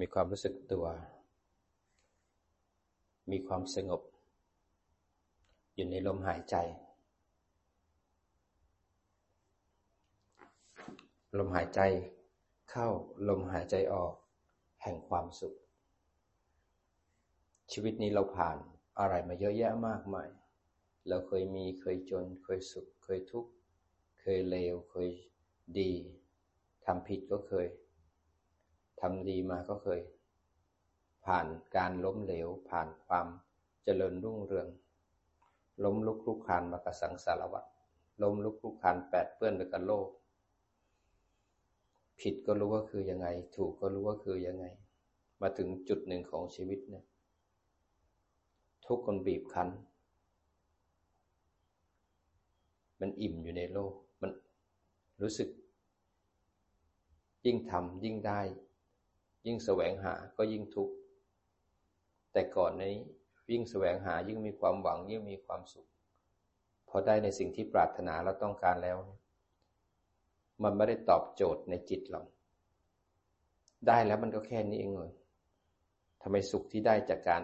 มีความรู้สึกตัว มีความสงบ อยู่ในลมหายใจ ลมหายใจเข้าลมหายใจออกแห่งความสุข ชีวิตนี้เราผ่านอะไรมาเยอะแยะมากมาย เราเคยมีเคยจน เคยสุข เคยทุกข์ เคยเลว เคยดี ทำผิดก็เคย ทำดีมาก็เคย ผ่านการล้มเหลว ผ่านความเจริญรุ่งเรือง ล้มลุกคลุกคลานมากระสังสารวัตรล้มลุกคลุกคลานแปดเปื้อนไปกับโลก ผิดก็รู้ว่าคือยังไง ถูกก็รู้ว่าคือยังไง มาถึงจุดหนึ่งของชีวิตเนี่ยทุกคนบีบคั้น มันอิ่มอยู่ในโลก มันรู้สึก ยิ่งทำยิ่งได้ ยิ่งแสวงหาก็ยิ่งทุกข์แต่ก่อนนี้ยิ่งแสวงหายิ่งมีความหวัง ยิ่งมีความสุขพอได้ในสิ่งที่ปรารถนาแล้วต้องการแล้ว มันไม่ได้ตอบโจทย์ในจิตเรา ได้แล้วมันก็แค่นี้เองเลยทำไมสุขที่ได้จากการ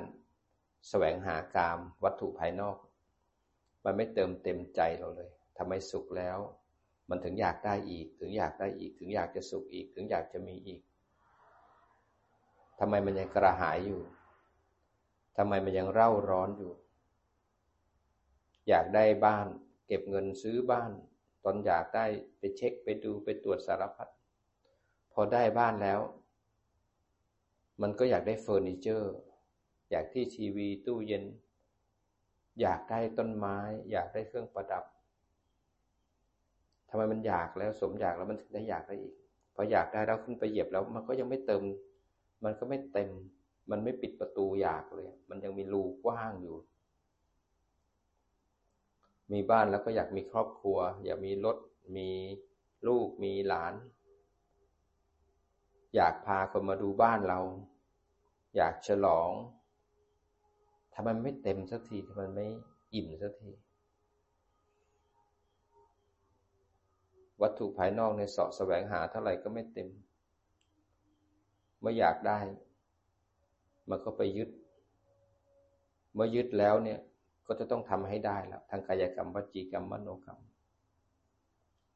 แสวงหากามวัตถุภายนอก มันไม่เติมเต็มใจเราเลยทำไมสุขแล้ว มันถึงอยากได้อีก ถึงอยากได้อีก ถึงอยากจะสุขอีก ถึงอยากจะมีอีก ทำไมมันยังกระหายอยู่ทำไมมันยังเร่าร้อนอยู่ อยากได้บ้าน เก็บเงินซื้อบ้าน ตอนอยากได้ไปเช็คไปดูไปตรวจสารพัดพอได้บ้านแล้ว มันก็อยากได้เฟอร์นิเจอร์ อยากที่ทีวีตู้เย็น อยากได้ต้นไม้ อยากได้เครื่องประดับทำไมมันอยากแล้วสมอยากแล้วมันถึงได้อยากได้อีกพออยากได้แล้วขึ้นไปเหยียบแล้ว มันก็ยังไม่เติม มันก็ไม่เต็ม มันไม่ปิดประตูอยากเลย มันยังมีรูกว้างอยู่ มีบ้านแล้วก็อยากมีครอบครัว อยากมีรถ มีลูก มีหลาน อยากพาคนมาดูบ้านเรา อยากฉลองทำไมไม่เต็มสักทีทำไมไม่อิ่มสักทีวัตถุภายนอกในเสาะแสวงหาเท่าไหร่ก็ไม่เต็ม เมื่ออยากได้ มันก็ไปยึด เมื่อยึดแล้วเนี่ย ก็จะต้องทำให้ได้แล้วทางกายกรรมวจีกรรมมโนกรรม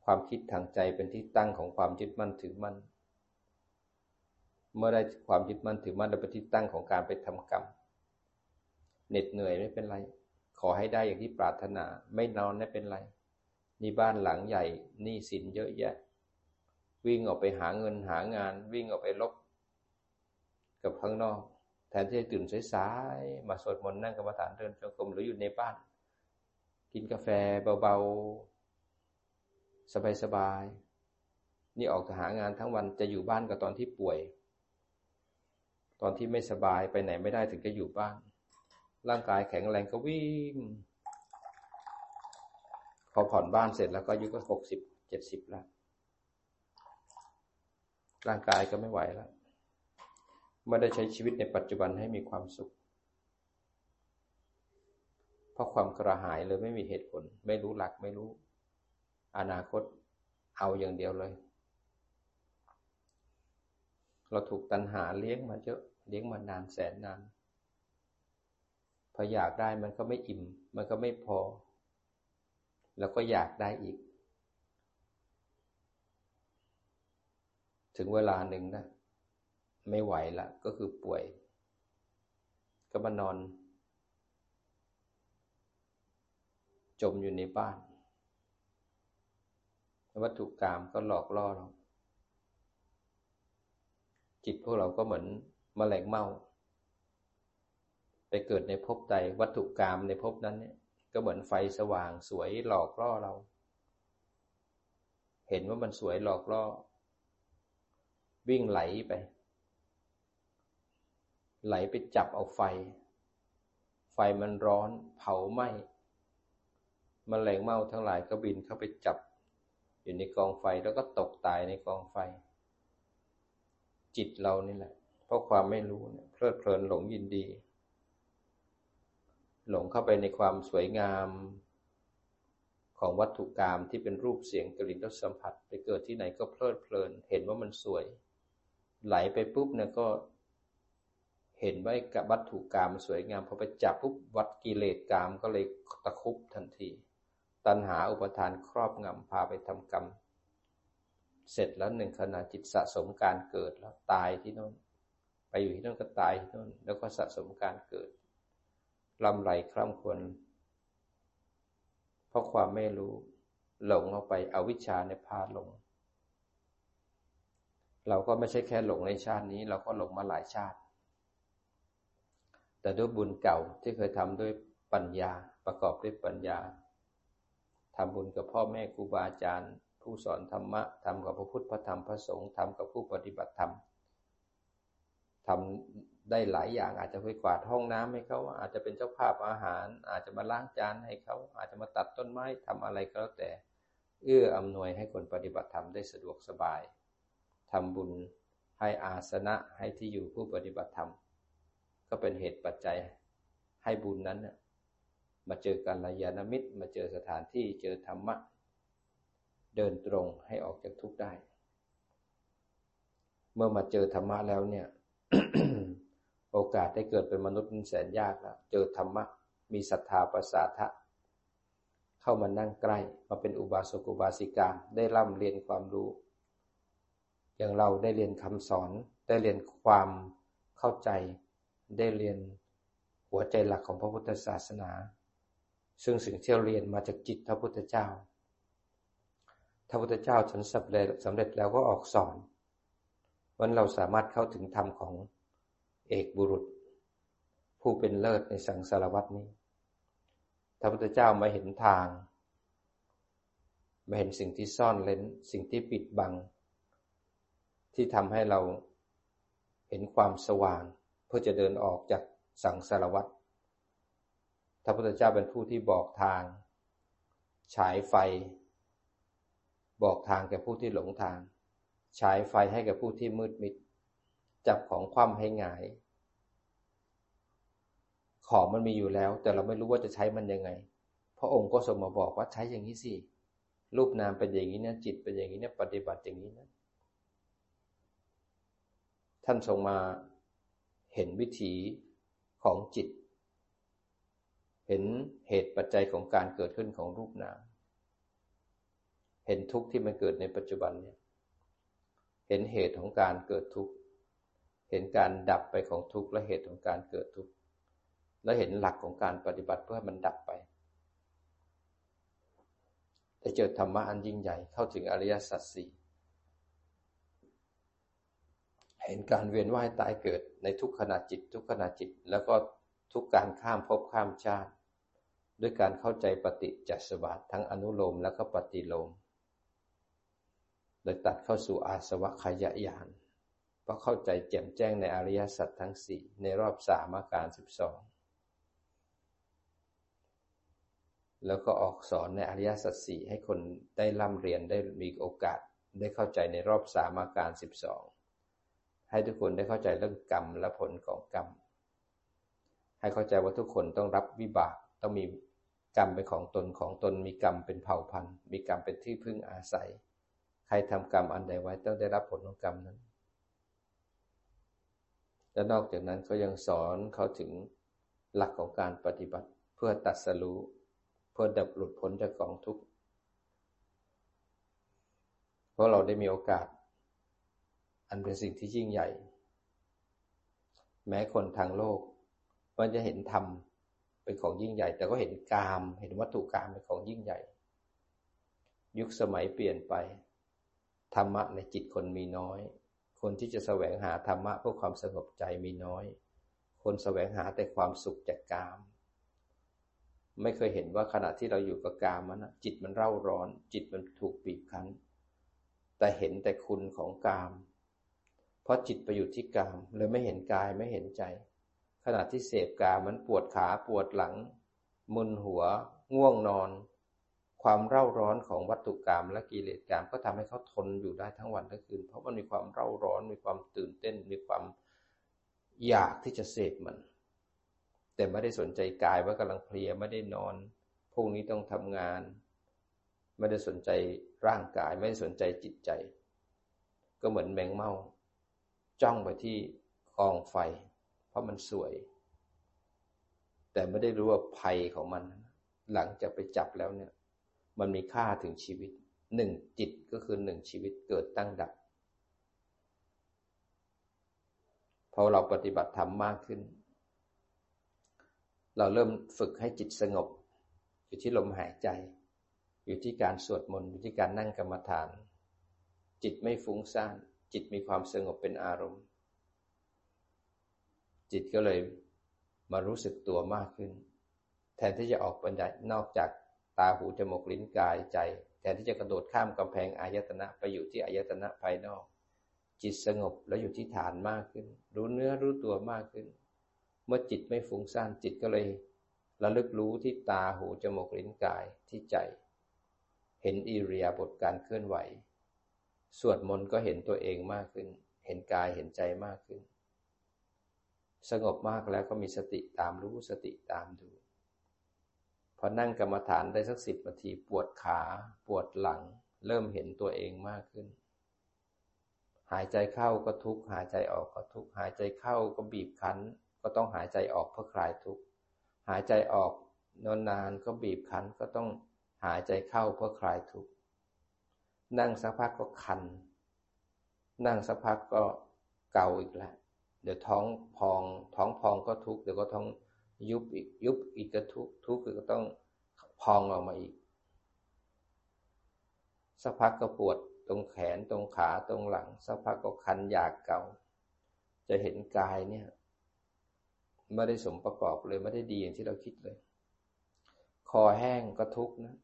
ความคิดทางใจเป็นที่ตั้งของความยึดมั่นถือมั่น เมื่อได้ความยึดมั่นถือมั่นเป็นที่ตั้งของการไปทำกรรมเหน็ดเหนื่อยไม่เป็นไร ขอให้ได้อย่างที่ปรารถนา ไม่นอนไม่เป็นไรนี่บ้านหลังใหญ่หนี้สินเยอะแยะ วิ่งออกไปหาเงินหางาน วิ่งออกไปลบ กับข้างนอก แทนที่จะตื่นสายๆมาสวดมนต์นั่งกรรมฐานเดินจงกรมหรืออยู่ในบ้าน กินกาแฟเบาๆ สบายๆ นี่ออกหางานทั้งวันจะอยู่บ้านกับตอนที่ป่วย ตอนที่ไม่สบายไปไหนไม่ได้ถึงจะอยู่บ้าน ร่างกายแข็งแรงก็วิ่ง พอผ่อนบ้านเสร็จแล้วก็อายุก็หกสิบเจ็ดสิบแล้วร่างกายก็ไม่ไหวแล้ว ไม่ได้ใช้ชีวิตในปัจจุบันให้มีความสุข เพราะความกระหายเลยไม่มีเหตุผล ไม่รู้หลักไม่รู้ อนาคตเอาอย่างเดียวเลย เราถูกตัณหาเลี้ยงมาเยอะเลี้ยงมานานแสนนานพออยากได้มันก็ไม่อิ่ม มันก็ไม่พอ แล้วก็อยากได้อีก ถึงเวลาหนึ่งนะ ไม่ไหวละก็คือป่วย ก็มานอน จมอยู่ในบ้านวัตถุกรรมก็หลอกล่อเรา จิตพวกเราก็เหมือนมแมลงเมาไปเกิดในภพใดวัตถุกรรมในภพนั้นเนี่ยก็เหมือนไฟสว่างสวยหลอกล่อเรา เห็นว่ามันสวยหลอกล่อ วิ่งไหลไป ไหลไปจับเอาไฟ ไฟมันร้อนเผาไหม้มแมลงเม่าทั้งหลายก็บินเข้าไปจับ อยู่ในกองไฟแล้วก็ตกตายในกองไฟ จิตเรานี่แหละ เพราะความไม่รู้เนี่ยเพลิดเพลินหลงยินดี หลงเข้าไปในความสวยงามของวัตถุกรรมที่เป็นรูปเสียงกลิ่นรสสัมผัส ไปเกิดที่ไหนก็เพลิดเพลิน เห็นว่ามันสวย ไหลไปปุ๊บเนี่ยก็ เห็นไว้กับวัตถุกรรมสวยงามพอไปจับปุ๊บวัดกิเลสกรรมก็เลยตะคุบทันที ตัณหาอุปทานครอบงำพาไปทำกรรม เสร็จแล้วหนึ่งขณะจิตสะสมการเกิดแล้วตายที่นั่นไปอยู่ที่นั่นก็ตายที่นั่นแล้วก็สะสมการเกิดลำไรคร่ำควรเพราะความไม่รู้หลงเอาไปเอาวิชาในพาหลง เราก็ไม่ใช่แค่หลงในชาตินี้ เราก็หลงมาหลายชาติ แต่ด้วยบุญเก่าที่เคยทำด้วยปัญญาประกอบด้วยปัญญาทำบุญกับพ่อแม่ครูบาอาจารย์ ผู้สอนธรรมะทำกับพระพุทธพระธรรมพระสงฆ์ทำกับผู้ปฏิบัติธรรมทำได้หลายอย่างอาจจะไปกวาดห้องน้ำให้เขาอาจจะเป็นเจ้าภาพอาหาร อาจจะมาล้างจานให้เขาอาจจะมาตัดต้นไม้ทำอะไรก็แล้วแต่ เอื้ออำนวยให้คนปฏิบัติธรรมได้สะดวกสบายทำบุญให้อาสนะให้ที่อยู่ผู้ปฏิบัติธรรม ก็เป็นเหตุปัจจัยให้บุญนั้นมาเจอกันรยานมิตร มาเจอสถานที่เจอธรรมะ เดินตรงให้ออกจากทุกข์ได้ เมื่อมาเจอธรรมะแล้วเนี่ย โอกาสได้เกิดเป็นมนุษย์มันแสนยากแล้วเจอธรรมะ มีศรัทธาประสาทะเข้ามานั่งใกล้ มาเป็นอุบาสกอุบาสิกาได้ร่ำเรียนความรู้ อย่างเราได้เรียนคำสอนได้เรียนความเข้าใจ ได้เรียนหัวใจหลักของพระพุทธศาสนา ซึ่งสิ่งที่เราเรียนมาจากจิตพระพุทธเจ้าพระพุทธเจ้าฉันสำเร็จสำเร็จแล้วก็ออกสอนวันเราสามารถเข้าถึงธรรมของเอกบุรุษ ผู้เป็นเลิศในสังสารวัตนี้พระพุทธเจ้ามาเห็นทาง มาเห็นสิ่งที่ซ่อนเล้น สิ่งที่ปิดบัง ที่ทำให้เราเห็นความสว่าง พื่อจะเดินออกจากสังสารวัตรพระพุทธเจ้าเป็นผู้ที่บอกทาง ฉายไฟ บอกทางแก่ผู้ที่หลงทาง ฉายไฟให้แก่ผู้ที่มืดมิด จับของคว่ำให้หงาย ของมันมีอยู่แล้ว แต่เราไม่รู้ว่าจะใช้มันยังไง พระองค์ก็ทรงมาบอกว่าใช้อย่างนี้สิ รูปนามเป็นอย่างนี้นะ จิตเป็นอย่างนี้นะ ปฏิบัติอย่างนี้นะ ท่านทรงมา เห็นวิถีของจิต เห็นเหตุปัจจัยของการเกิดขึ้นของรูปนาม เห็นทุกข์ที่มันเกิดในปัจจุบันเนี่ย เห็นเหตุของการเกิดทุกข์ เห็นการดับไปของทุกข์และเหตุของการเกิดทุกข์ และเห็นหลักของการปฏิบัติเพื่อให้มันดับไปได้เจอธรรมะอันยิ่งใหญ่เข้าถึงอริยสัจสี่ เห็นการเวียนว่ายตายเกิดในทุกขณะจิต ทุกขณะจิต แล้วก็ทุกการข้ามภพข้ามชาติ ด้วยการเข้าใจปฏิจจสมบัติทั้งอนุโลมและก็ปฏิโลม โดยตัดเข้าสู่อาสวะขยะยานเพราะเข้าใจแจ่มแจ้งในอริยสัจทั้งสี่ในรอบสามอาการสิบสองแล้วก็ออกสอนในอริยสัจสี่ให้คนได้ร่ำเรียนได้มีโอกาสได้เข้าใจในรอบสามอาการสิบสอง ให้ทุกคนได้เข้าใจเรื่องกรรมและผลของกรรม ให้เข้าใจว่าทุกคนต้องรับวิบากต้องมีกรรมเป็นของตนของตน มีกรรมเป็นเผ่าพันธุ์ มีกรรมเป็นที่พึ่งอาศัย ใครทำกรรมอันใดไว้ต้องได้รับผลของกรรมนั้น และนอกจากนั้นก็ยังสอนเขาถึงหลักของการปฏิบัติ เพื่อตัดสรู้เพื่อดับหลุดพ้นจากกองทุกข์เพราะเราได้มีโอกาส อันเป็นสิ่งที่ยิ่งใหญ่ แม้คนทางโลกมันจะเห็นธรรมเป็นของยิ่งใหญ่ แต่ก็เห็นกาม เห็นวัตถุกามเป็นของยิ่งใหญ่ ยุคสมัยเปลี่ยนไป ธรรมะในจิตคนมีน้อย คนที่จะแสวงหาธรรมะเพื่อความสงบใจมีน้อย คนแสวงหาแต่ความสุขจากกาม ไม่เคยเห็นว่าขณะที่เราอยู่กับกามมันจิตมันเร่าร้อน จิตมันถูกบีบคั้น แต่เห็นแต่คุณของกาม เพราะจิตไปอยู่ที่กามเลยไม่เห็นกายไม่เห็นใจ ขณะที่เสพกามมันปวดขาปวดหลัง มึนหัว ง่วงนอน ความเร่าร้อนของวัตถุกรรมและกิเลสกรรมก็ทำให้เขาทนอยู่ได้ทั้งวันทั้งคืน เพราะมันมีความเร่าร้อนมีความตื่นเต้น มีความอยากที่จะเสพมัน แต่ไม่ได้สนใจกายว่ากำลังเพลียไม่ได้นอนพรุ่งนี้ต้องทำงาน ไม่ได้สนใจร่างกายไม่ได้สนใจจิตใจ ก็เหมือนแมงเม่า จ้องไปที่กองไฟ เพราะมันสวย แต่ไม่ได้รู้ว่าภัยของมัน หลังจากไปจับแล้วเนี่ย มันมีค่าถึงชีวิตหนึ่งจิตก็คือหนึ่งชีวิตเกิดตั้งดับพอเราปฏิบัติธรรมมากขึ้น เราเริ่มฝึกให้จิตสงบ อยู่ที่ลมหายใจ อยู่ที่การสวดมนต์อยู่ที่การนั่งกรรมฐาน จิตไม่ฟุ้งซ่าน จิตมีความสงบเป็นอารมณ์ จิตก็เลยมารู้สึกตัวมากขึ้น แทนที่จะออกไปนอกจากตาหูจมูกลิ้นกายใจ แทนที่จะกระโดดข้ามกำแพงอายตนะไปอยู่ที่อายตนะภายนอก จิตสงบแล้วอยู่ที่ฐานมากขึ้น รู้เนื้อรู้ตัวมากขึ้น เมื่อจิตไม่ฟุ้งซ่านจิตก็เลยระลึกรู้ที่ตาหูจมูกลิ้นกายที่ใจ เห็นอิริยาบถการเคลื่อนไหว สวดมนต์ก็เห็นตัวเองมากขึ้น เห็นกายเห็นใจมากขึ้น สงบมากแล้วก็มีสติตามรู้สติตามดู พอนั่งกรรมฐานได้สักสิบนาทีปวดขาปวดหลัง เริ่มเห็นตัวเองมากขึ้น หายใจเข้าก็ทุกข์หายใจออกก็ทุกข์หายใจเข้าก็บีบคั้น ก็ต้องหายใจออกเพื่อคลายทุกข์หายใจออกนานนานก็บีบคั้นก็ต้องหายใจเข้าเพื่อคลายทุกข์ นั่งสักพักก็คัน นั่งสักพักก็เกาอีกแล้วเดี๋ยวท้องพอง ท้องพองก็ทุกข์เดี๋ยวก็ท้องยุบอีกยุบอีกก็ทุกข์ทุกข์ก็ต้องพองออกมาอีก สักพักก็ปวดตรงแขนตรงขาตรงหลัง สักพักก็คันอยากเก่าจะเห็นกายเนี่ยไม่ได้สมประกอบเลยไม่ได้ดีอย่างที่เราคิดเลย คอแห้งก็ทุกข์นะ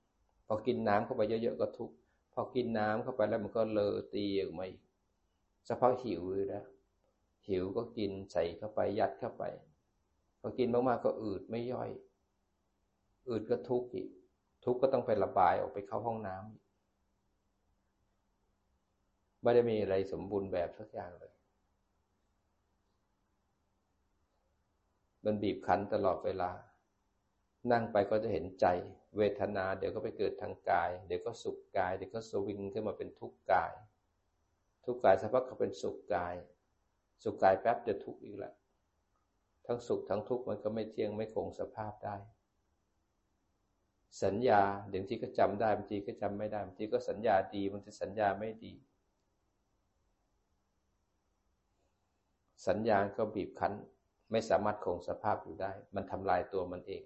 พอกินน้ำเข้าไปเยอะๆก็ทุกข์ อกินน้ำเข้าไปแล้วมันก็เลอตีออกมาอีกสักพักหิวเลยนะหิวก็กินใส่เข้าไปยัดเข้าไปพอกินมากๆก็อืดไม่ย่อย อืดก็ทุกข์อีก ทุกข์ก็ต้องไประบายออกไปเข้าห้องน้ำอีกไม่ได้มีอะไรสมบูรณ์แบบสักอย่างเลย มันบีบคั้นตลอดเวลา นั่งไปก็จะเห็นใจ เวทนา เดี๋ยวก็ไปเกิดทางกาย เดี๋ยวก็สุขกาย เดี๋ยวก็สวิงขึ้นมาเป็นทุกข์กาย ทุกข์กายสักพักก็เป็นสุขกาย สุขกายแป๊บจะทุกข์อีกแล้วทั้งสุขทั้งทุกข์มันก็ไม่เที่ยงไม่คงสภาพได้ สัญญาเดี๋ยวทีก็จำได้บางทีก็จำไม่ได้บางทีก็สัญญาดีบางทีสัญญาไม่ดี สัญญาก็บีบคั้น ไม่สามารถคงสภาพอยู่ได้ มันทำลายตัวมันเอง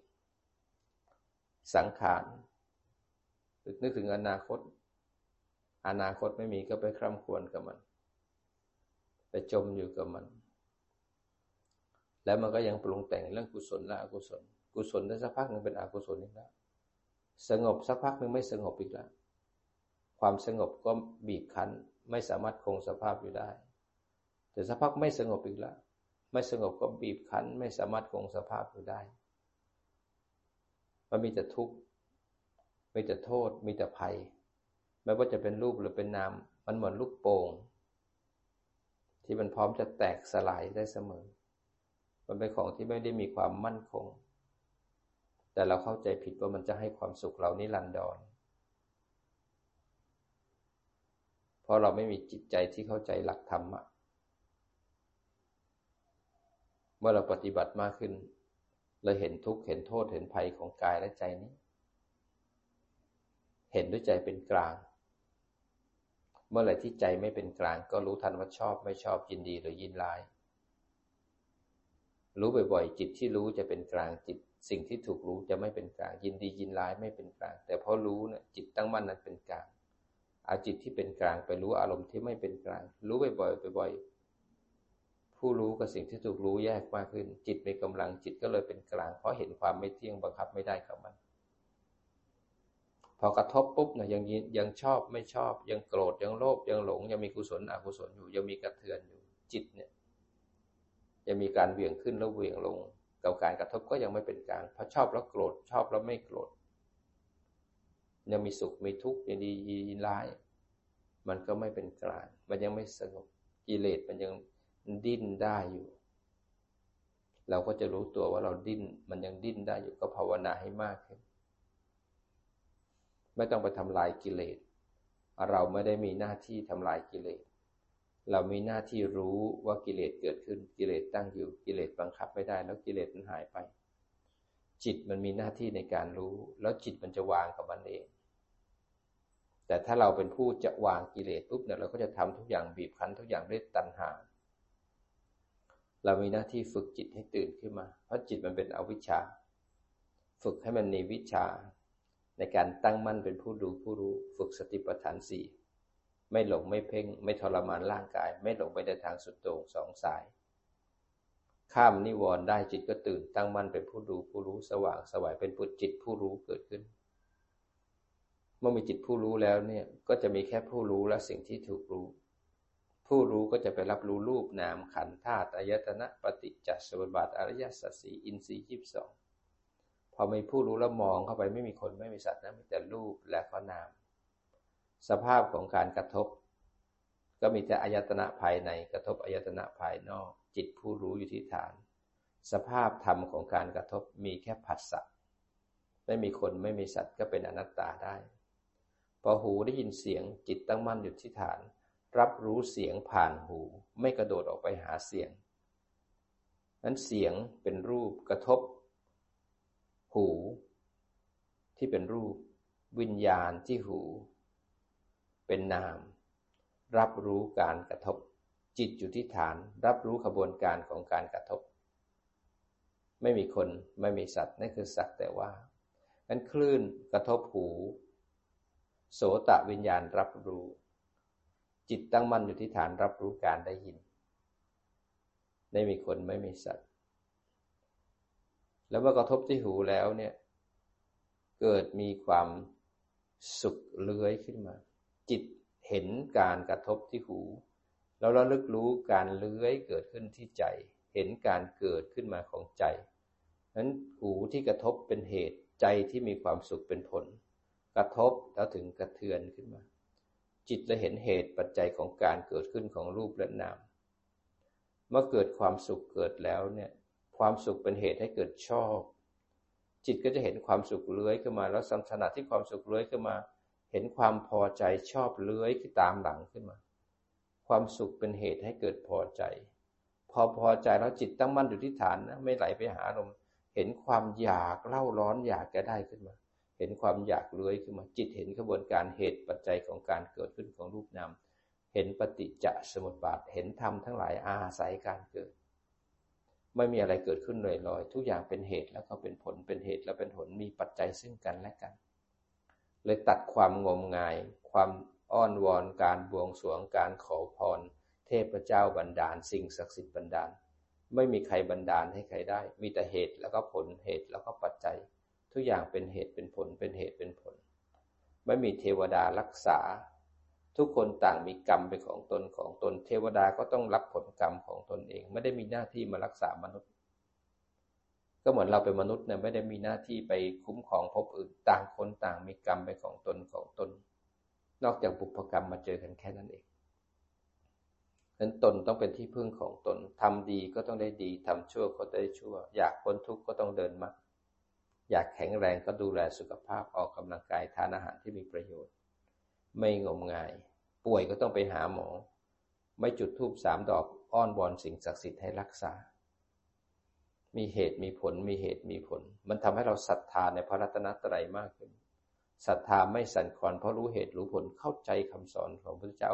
สังขารนึกถึงอนาคต อนาคตไม่มีก็ไปคร่ำควรกับมัน ไปจมอยู่กับมัน แล้วมันก็ยังปรุงแต่งเรื่องกุศลและอกุศล กุศลได้สักพักหนึ่งเป็นอกุศลอีกแล้วสงบสักพักหนึ่งไม่สงบอีกแล้วความสงบก็บีบคั้น ไม่สามารถคงสภาพอยู่ได้ แต่สักพักไม่สงบอีกแล้วไม่สงบก็บีบคั้น ไม่สามารถคงสภาพอยู่ได้ มันมีแต่ทุกข์มีแต่โทษ มีแต่ภัย ไม่ว่าจะเป็นรูปหรือเป็นนาม มันเหมือนลูกโป่งที่มันพร้อมจะแตกสลายได้เสมอ มันเป็นของที่ไม่ได้มีความมั่นคง แต่เราเข้าใจผิดว่ามันจะให้ความสุขเรานิรันดรเพราะเราไม่มีจิตใจที่เข้าใจหลักธรรมะ เมื่อเราปฏิบัติมากขึ้น เราเห็นทุกข์เห็นโทษเห็นภัยของกายและใจนี้ เห็นด้วยใจเป็นกลาง เมื่อไหร่ที่ใจไม่เป็นกลาง ก็รู้ทันว่าชอบไม่ชอบยินดีหรือยินร้าย รู้บ่อยๆ จิตที่รู้จะเป็นกลางจิต สิ่งที่ถูกรู้จะไม่เป็นกลาง ยินดียินร้ายไม่เป็นกลาง แต่พอรู้เนี่ยจิตตั้งมั่นนั้นเป็นกลาง เอาจิตที่เป็นกลางไปรู้อารมณ์ที่ไม่เป็นกลาง รู้บ่อยๆบ่อยๆ ผู้รู้กับสิ่งที่ถูกรู้แยกมากขึ้น จิตมีกำลังจิตก็เลยเป็นกลาง เพราะเห็นความไม่เที่ยงบังคับไม่ได้กับมัน พอกระทบปุ๊บนะยังยังชอบไม่ชอบ ยังโกรธยังโลภยังหลง ยังมีกุศลอกุศลอยู่ ยังมีกระเทือนอยู่จิตเนี่ยยังมีการเบี่ยงขึ้นแล้วเบี่ยงลงกับการกระทบก็ยังไม่เป็นกลางเพราะชอบแล้วโกรธชอบแล้วไม่โกรธยังมีสุขมีทุกข์ยังดียินร้าย มันก็ไม่เป็นกลาง มันยังไม่สงบกิเลสมันยัง ดิ้นได้อยู่ เราก็จะรู้ตัวว่าเราดิ้น มันยังดิ้นได้อยู่ก็ภาวนาให้มากขึ้น ไม่ต้องไปทำลายกิเลส เราไม่ได้มีหน้าที่ทำลายกิเลส เรามีหน้าที่รู้ว่ากิเลสเกิดขึ้น กิเลสตั้งอยู่ กิเลสบังคับไม่ได้ แล้วกิเลสมันหายไป จิตมันมีหน้าที่ในการรู้ แล้วจิตมันจะวางกับมันเองแต่ถ้าเราเป็นผู้จะวางกิเลสปุ๊บเนี่ยเราก็จะทำทุกอย่างบีบคั้นทุกอย่างด้วยตัณหา เรามีหน้าที่ฝึกจิตให้ตื่นขึ้นมา เพราะจิตมันเป็นอวิชชา ฝึกให้มันมีวิชา ในการตั้งมั่นเป็นผู้ดูผู้รู้ ฝึกสติปัฏฐานสี่ไม่หลงไม่เพ่ง ไม่ทรมานร่างกาย ไม่หลงไปในทางสุดโต่งสองสาย ข้ามนิวรณ์ได้จิตก็ตื่น ตั้งมั่นเป็นผู้ดูผู้รู้สว่างสวายเป็นปุจิตผู้รู้เกิดขึ้น เมื่อมีจิตผู้รู้แล้วเนี่ยก็จะมีแค่ผู้รู้และสิ่งที่ถูกรู้ ผู้รู้ก็จะไปรับรู้รูปนามขันธ์ธาตุอายตนะปฏิจจสมุปบาทอริยสัจสี่อินทรีย์ยี่สิบสองพอมีผู้รู้แล้วมองเข้าไปไม่มีคนไม่มีสัตว์นะมีแต่รูปและก็นาม สภาพของการกระทบ ก็มีแต่อายตนะภายในกระทบอายตนะภายนอก จิตผู้รู้อยู่ที่ฐาน สภาพธรรมของการกระทบมีแค่ผัสสะไม่มีคนไม่มีสัตว์ก็เป็นอนัตตาได้ พอหูได้ยินเสียงจิตตั้งมั่นอยู่ที่ฐาน รับรู้เสียงผ่านหู ไม่กระโดดออกไปหาเสียง นั้นเสียงเป็นรูปกระทบ หู ที่เป็นรูป วิญญาณที่หู เป็นนาม รับรู้การกระทบ จิตอยู่ที่ฐาน รับรู้ขบวนการของการกระทบ ไม่มีคนไม่มีสัตว์นั่นคือสักแต่ว่านั้นคลื่นกระทบหู โสตะวิญญาณรับรู้ จิตตั้งมั่นอยู่ที่ฐานรับรู้การได้ยิน ไม่มีคนไม่มีสัตว์ แล้วเมื่อกระทบที่หูแล้วเนี่ย เกิดมีความสุขเลื้อยขึ้นมา จิตเห็นการกระทบที่หู แล้วระลึกรู้การเลื้อยเกิดขึ้นที่ใจ เห็นการเกิดขึ้นมาของใจนั้นหูที่กระทบเป็นเหตุใจที่มีความสุขเป็นผล กระทบแล้วถึงกระเทือนขึ้นมา จิตจะเห็นเหตุปัจจัยของการเกิดขึ้นของรูปและนาม เมื่อเกิดความสุขเกิดแล้วเนี่ยความสุขเป็นเหตุให้เกิดชอบ จิตก็จะเห็นความสุขเลื้อยขึ้นมาแล้วสัมสนาที่ความสุขเลื้อยขึ้นมา เห็นความพอใจชอบเลื้อยที่ตามหลังขึ้นมา ความสุขเป็นเหตุให้เกิดพอใจ พอพอใจแล้วจิตตั้งมั่นอยู่ที่ฐานนะไม่ไหลไปหาลมเห็นความอยากเล่าร้อนอยากจะได้ขึ้นมา ห็นความอยากเลื้อยขึ้นมาจิตเห็นกระบวนการเหตุปัจจัยของการเกิดขึ้นของรูปนามเห็นปฏิจจสมุปบาทเห็นธรรมทั้งหลายอาศัยการเกิด ไม่มีอะไรเกิดขึ้นลอยๆทุกอย่างเป็นเหตุแล้วก็เป็นผลเป็นเหตุแล้วเป็นผลมีปัจจัยซึ่งกันและกัน เลยตัดความงมงาย ความอ้อนวอนการบวงสรวงการขอพร เทพเจ้าบันดาล สิ่งศักดิ์สิทธิ์บันดาล ไม่มีใครบันดาลให้ใครได้ มีแต่เหตุแล้วก็ผลเหตุแล้วก็ปัจจัย ทุกอย่างเป็นเหตุเป็นผลเป็นเหตุเป็นผล ไม่มีเทวดารักษา ทุกคนต่างมีกรรมเป็นของตนของตน เทวดาก็ต้องรับผลกรรมของตนเอง ไม่ได้มีหน้าที่มารักษามนุษย์ ก็เหมือนเราเป็นมนุษย์เนี่ยไม่ได้มีหน้าที่ไปคุ้มครองภพอื่นต่างคนต่างมีกรรมเป็นของตนของตน นอกจากบุพกรรมมาเจอกันแค่นั้นเองนั้นตนต้องเป็นที่พึ่งของตนทำดีก็ต้องได้ดีทำชั่วก็ได้ชั่ว อยากพ้นทุกข์ก็ต้องเดินมา อยากแข็งแรงก็ดูแลสุขภาพออกกำลังกายทานอาหารที่มีประโยชน์ ไม่งมงาย ป่วยก็ต้องไปหาหมอ ไม่จุดธูปสามดอกอ้อนวอนสิ่งศักดิ์สิทธิ์ให้รักษา มีเหตุมีผลมีเหตุมีผล มันทำให้เราศรัทธาในพระรัตนตรัยมากขึ้นศรัทธาไม่สั่นคลอนเพราะรู้เหตุรู้ผลเข้าใจคำสอนของพระเจ้า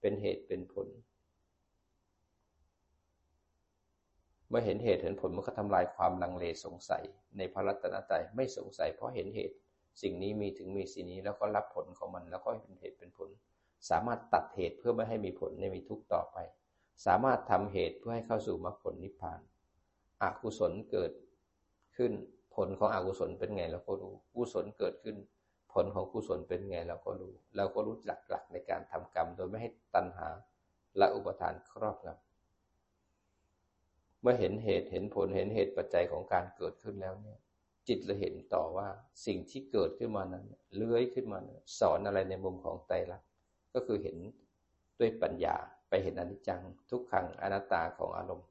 เป็นเหตุเป็นผล มื่อเห็นเหตุเห็นผลมันก็ทำลายความลังเลสงสัย ในพระรัตนตรัยไม่สงสัย เพราะเห็นเหตุ สิ่งนี้มีถึงมีสิ่งนี้แล้วก็รับผลของมัน แล้วก็เป็นเหตุเป็นผล สามารถตัดเหตุเพื่อไม่ให้มีผลในมีทุกต่อไป สามารถทำเหตุเพื่อให้เข้าสู่มรรคผลนิพพานอกุศลเกิดขึ้น ผลของอกุศลเป็นไงเราก็รู้กุศลเกิดขึ้น ผลของกุศลเป็นไงเราก็รู้เราก็รู้หลักๆในการทำกรรม โดยไม่ให้ตัณหาและอุปทานครอบงำ เมื่อเห็นเหตุเห็นผลเห็นเหตุปัจจัยของการเกิดขึ้นแล้วเนี่ย จิตเราเห็นต่อว่าสิ่งที่เกิดขึ้นมานั้นเลื้อยขึ้นมาสอนอะไรในมุมของไตรลักษณ์ก็คือเห็นด้วยปัญญาไปเห็นอนิจจังทุกขังอนัตตาของอารมณ์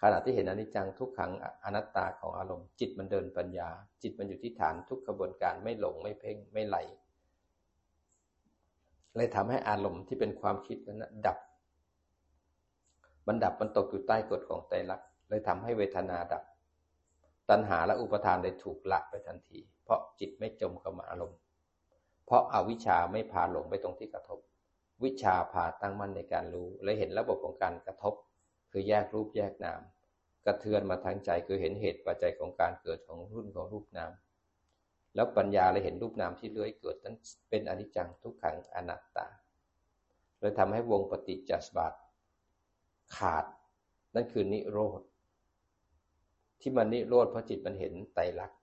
ขณะที่เห็นอนิจจังทุกขังอนัตตาของอารมณ์ จิตมันเดินปัญญา จิตมันอยู่ที่ฐานทุกกระบวนการไม่หลงไม่เพ่งไม่ไหลเลยทำให้อารมณ์ที่เป็นความคิดนั้นดับ มันดับมันตกอยู่ใต้กฎของไตรลักษณ์เลยทำให้เวทนาดับ ตัณหาและอุปทานเลยถูกละไปทันที เพราะจิตไม่จมกับอารมณ์ เพราะอาวิชชาไม่พาหลงไปตรงที่กระทบ วิชาพาตั้งมั่นในการรู้ และเห็นระบบของการกระทบ คือแยกรูปแยกนามกระเทือนมาทางใจคือเห็นเหตุปัจจัยของการเกิดของรุ่นของรูปนามแล้วปัญญาเลยเห็นรูปนามที่เลื้อยเกิดนั้นเป็นอนิจจังทุกขังอนัตตาเลยทำให้วงปฏิจจสมบัติ ขาด นั่นคือนิโรธ ที่มันนิโรธเพราะจิตมันเห็นไตรลักษณ์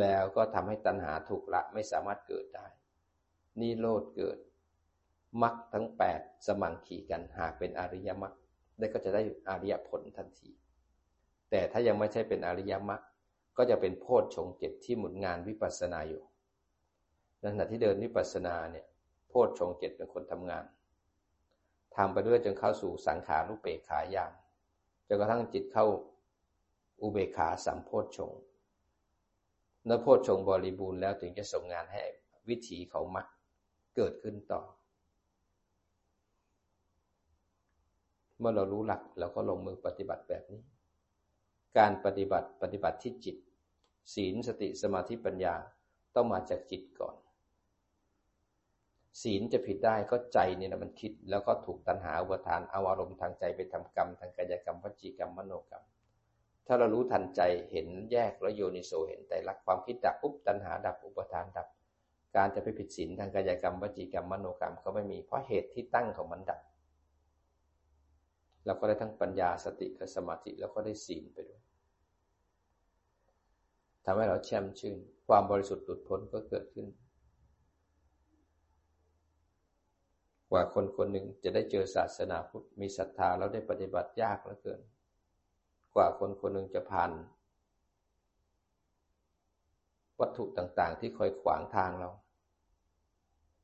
แล้วก็ทำให้ตัณหาถูกละไม่สามารถเกิดได้ นิโรธเกิดมรรคทั้งแปดสมังขีกันหากเป็นอริยมรรคได้ก็จะได้อริยผลทันที แต่ถ้ายังไม่ใช่เป็นอริยมรรคก็จะเป็นโพชฌงเจ็ดที่หมุนงานวิปัสสนาอยู่ในขณะที่เดินวิปัสสนาเนี่ยโพชฌงเจ็ดเป็นคนทำงาน ทำไปเรื่อยจนเข้าสู่สังขารุเปกขายานจนกระทั่งจิตเข้าอุเบกขาสัมโพชฌงเมื่อโพชฌงบริบูรณ์แล้วถึงจะส่งงานให้วิถีเขามักเกิดขึ้นต่อ เมื่อเรารู้หลักเราก็ลงมือปฏิบัติแบบนี้ การปฏิบัติปฏิบัติที่จิต ศีลสติสมาธิปัญญาต้องมาจากจิตก่อน ศีลจะผิดได้ก็ใจเนี่ยนะมันคิด แล้วก็ถูกตัณหาอุปทานเอาอารมณ์ทางใจไปทำกรรม ทางกายกรรมวจีกรรมมโนกรรม ถ้าเรารู้ทันใจเห็นแยกแล้วโยนิโสเห็นแต่ละความคิดดับปุ๊บตัณหาดับอุปทานดับ การจะไปผิดศีลทางกายกรรมวจีกรรมมโนกรรมก็ไม่มีเพราะเหตุที่ตั้งของมันดับเราก็ได้ทั้งปัญญาสติกับสมาธิแล้วก็ได้ศีลไปด้วยทำให้เราแช่มชื่น ความบริสุทธิ์หลุดพ้นก็เกิดขึ้น ว่าคนคนหนึ่งจะได้เจอศาสนาพุทธมีศรัทธาแล้วได้ปฏิบัติยากเหลือเกิน กว่าคนคนหนึ่งจะผ่าน วัตถุต่างๆ ที่คอยขวางทางเรา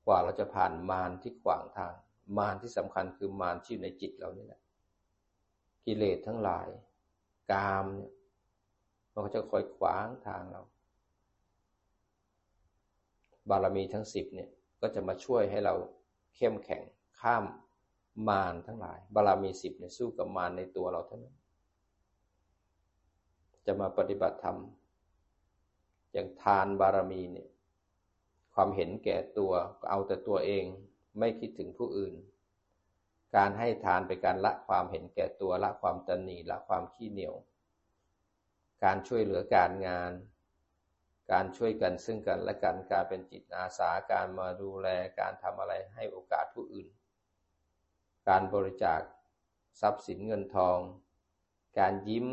กว่าเราจะผ่านมารที่ขวางทาง มารที่สำคัญคือมารที่อยู่ในจิตเรานี่แหละกิเลสทั้งหลาย กามเนี่ยมันก็จะคอยขวางทางเรา บารมีทั้งสิบเนี่ยก็จะมาช่วยให้เรา เข้มแข็งข้ามมารทั้งหลาย บารมีสิบเนี่ยสู้กับมารในตัวเราเท่านั้น จะมาปฏิบัติธรรม อย่างทานบารมีเนี่ยความเห็นแก่ตัวเอาแต่ตัวเอง ไม่คิดถึงผู้อื่น การให้ทานเป็นการละความเห็นแก่ตัวละความตนีละความขี้เหนียว การช่วยเหลือการงาน การช่วยกันซึ่งกันและกันการเป็นจิตอาสาการมาดูแลการทำอะไรให้โอกาสผู้อื่น การบริจาคทรัพย์สินเงินทอง การยิ้ม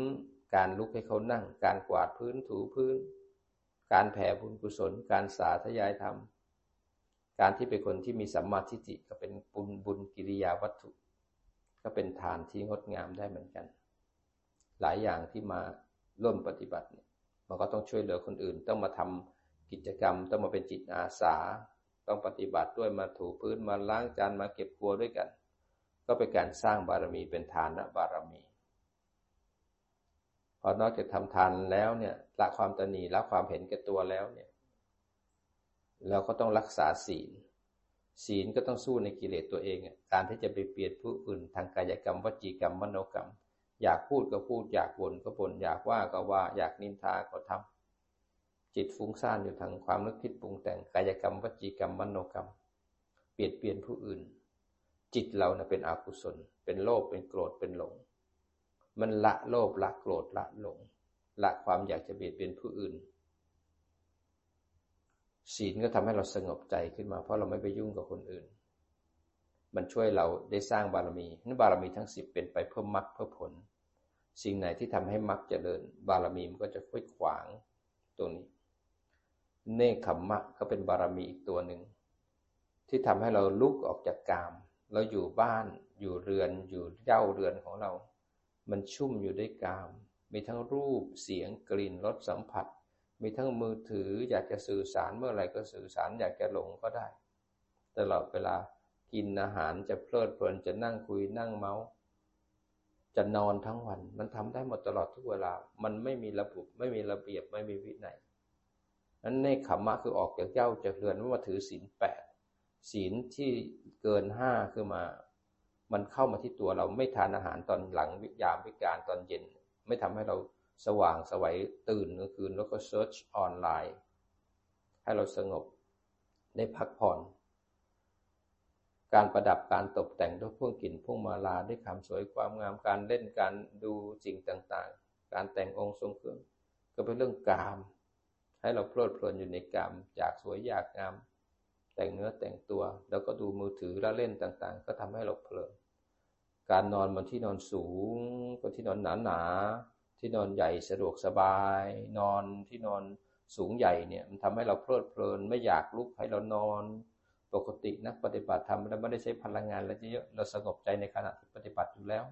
การลุกให้เขานั่ง การกวาดพื้นถูพื้น การแผ่บุญกุศล การสาธยายธรรม การที่เป็นคนที่มีสัมมาทิฏฐิก็เป็นบุญบุญกิริยาวัตถุ ก็เป็นฐานที่งดงามได้เหมือนกัน หลายอย่างที่มาร่วมปฏิบัติเนี่ย มันก็ต้องช่วยเหลือคนอื่น ต้องมาทำกิจกรรม ต้องมาเป็นจิตอาสา ต้องปฏิบัติด้วยมาถูพื้นมาล้างจานมาเก็บครัวด้วยกัน ก็เป็นการสร้างบารมีเป็นทานบารมีพอนอกจากทำทานแล้วเนี่ยละความตนีละความเห็นแก่ตัวแล้วเนี่ยเราก็ต้องรักษาศีล ศีลก็ต้องสู้ในกิเลสตัวเอง การที่จะไปเปลี่ยนผู้อื่นทางกายกรรมวจีกรรมมโนกรรม อยากพูดก็พูด อยากบ่นก็บ่นอยากว่าก็ว่า อยากนินทาก็ทำจิตฟุ้งซ่านอยู่ทางความนึกคิดปรุงแต่งกายกรรมวจีกรรมมโนกรรม เปลี่ยนเปลี่ยนผู้อื่น จิตเรานะเป็นอกุศล เป็นโลภเป็นโกรธเป็นหลง มันละโลภละโกรธละหลง ละความอยากจะเบียดเบียนผู้อื่น ศีลก็ทำให้เราสงบใจขึ้นมา เพราะเราไม่ไปยุ่งกับคนอื่นมันช่วยเราได้สร้างบารมีนั้นบารมีทั้งสิบเป็นไปเพื่อมรรคเพื่อผล สิ่งไหนที่ทำให้มรรคเจริญ บารมีมันก็จะค่อยขวางตรงนี้ เนคขมมะก็เป็นบารมีอีกตัวหนึ่ง ที่ทำให้เราลุกออกจากกาม เราอยู่บ้านอยู่เรือนอยู่เย้าเรือนของเรา มันชุ่มอยู่ด้วยกาม มีทั้งรูปเสียงกลิ่นรสสัมผัส มีทั้งมือถืออยากจะสื่อสารเมื่อไหร่ก็สื่อสารอยากจะหลงก็ได้ ตลอดเวลากินอาหารจะเพลิดเพลินจะนั่งคุยนั่งเมาส์ จะนอนทั้งวัน มันทำได้หมดตลอดทุกเวลา มันไม่มีระบบไม่มีระเบียบไม่มีวินัยนั้นเนขมมะคือออกจากเจ้าจากเรือนว่าถือศีลแปดศีลที่เกินห้าคือมา มันเข้ามาที่ตัวเราไม่ทานอาหารตอนหลังวิยามวิการตอนเย็น ไม่ทำให้เราสว่างสวัยตื่นกลางคืนแล้วก็เซิร์ชออนไลน์ ให้เราสงบได้พักผ่อน การประดับการตกแต่งด้วยพวงกลิ่นพวงมาลาด้วยคำสวยความงามการเล่นการดูสิ่งต่างๆ การแต่งองค์ทรงเครื่องก็เป็นเรื่องกาม ให้เราเพลิดเพลินอยู่ในกามจากสวยอยากงาม แต่งเนื้อแต่งตัว แล้วก็ดูมือถือแล้วเล่นต่างๆ ก็ทำให้เราเพลินการนอนบนที่นอนสูงบนที่นอนหนาๆที่นอนใหญ่สะดวกสบาย นอนที่นอนสูงใหญ่เนี่ยมันทำให้เราเพลิดเพลินไม่อยากลุกให้เรานอน ปกตินักปฏิบัติธรรมแล้วไม่ได้ใช้พลังงานอะไรเยอะเราสงบใจในขณะที่ปฏิบัติอยู่แล้ว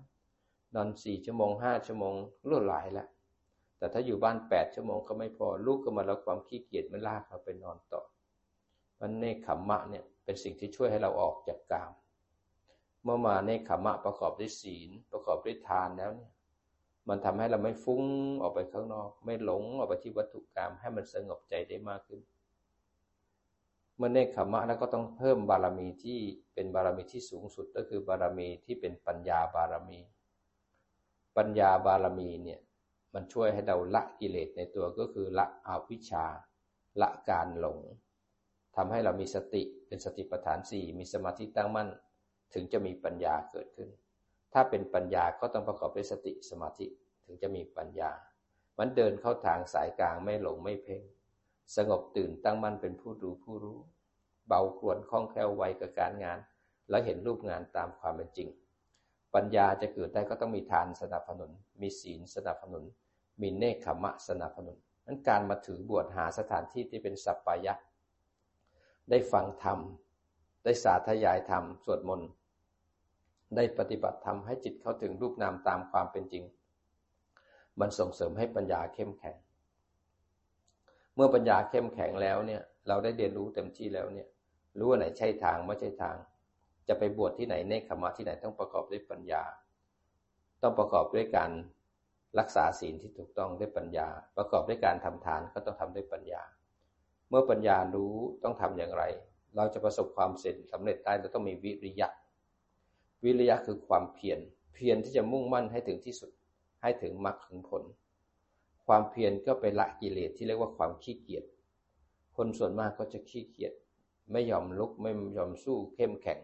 นอนสี่ชั่วโมงห้าชั่วโมงล่วหลายแล้วแต่ถ้าอยู่บ้านแปดชั่วโมงก็ไม่พอลูกก็มาแล้วความขี้เกียจไม่ลากเราไปนอนต่อมันเนคขมมะเนี่ยเป็นสิ่งที่ช่วยให้เราออกจากกาม เมื่อมาเนคขมมะประกอบด้วยศีล ประกอบด้วยทานแล้วเนี่ยมันทำให้เราไม่ฟุ้งออกไปข้างนอก ไม่หลงออกไปที่วัตถุกรรมให้มันสงบใจได้มากขึ้น เมื่อเนคขมะแล้วก็ต้องเพิ่มบารมีที่เป็นบารมีที่สูงสุดก็คือบารมีที่เป็นปัญญาบารมี ปัญญาบารมีเนี่ยมันช่วยให้เราละกิเลสในตัวก็คือละอวิชชา ละการหลงทำให้เรามีสติเป็นสติปัฏฐานสี่มีสมาธิตั้งมั่น ถึงจะมีปัญญาเกิดขึ้น ถ้าเป็นปัญญาก็ต้องประกอบด้วยสติสมาธิถึงจะมีปัญญา มันเดินเข้าทางสายกลางไม่หลงไม่เพ่ง สงบตื่นตั้งมั่นเป็นผู้ดูผู้รู้ เบาครวนคล่องแคล่วไวกับการงาน และเห็นรูปงานตามความเป็นจริง ปัญญาจะเกิดได้ก็ต้องมีทานสนับสนุน มีศีลสนับสนุน มีเนคขมะสนับสนุนนั้นการมาถือบวชหาสถานที่ที่เป็นสัปปายะ ได้ฟังธรรม ได้สาธยายธรรม สวดมนต์ ได้ปฏิบัติธรรมให้จิตเข้าถึงรูปนามตามความเป็นจริง มันส่งเสริมให้ปัญญาเข้มแข็ง เมื่อปัญญาเข้มแข็งแล้วเนี่ย เราได้เรียนรู้เต็มที่แล้วเนี่ย รู้ว่าไหนใช่ทางไม่ใช่ทาง จะไปบวชที่ไหนเนคขมะที่ไหนต้องประกอบด้วยปัญญา ต้องประกอบด้วยการรักษาศีลที่ถูกต้องด้วยปัญญา ประกอบด้วยการทำทานก็ต้องทำด้วยปัญญา เมื่อปัญญารู้ต้องทำอย่างไร เราจะประสบความเสร็จสำเร็จได้เราต้องมีวิริยะ วิริยะคือความเพียร เพียรที่จะมุ่งมั่นให้ถึงที่สุด ให้ถึงมรรคถึงผล ความเพียรก็ไปละกิเลสที่เรียกว่าความขี้เกียจ คนส่วนมากก็จะขี้เกียจ ไม่ยอมลุกไม่ยอมสู้เข้มแข็ง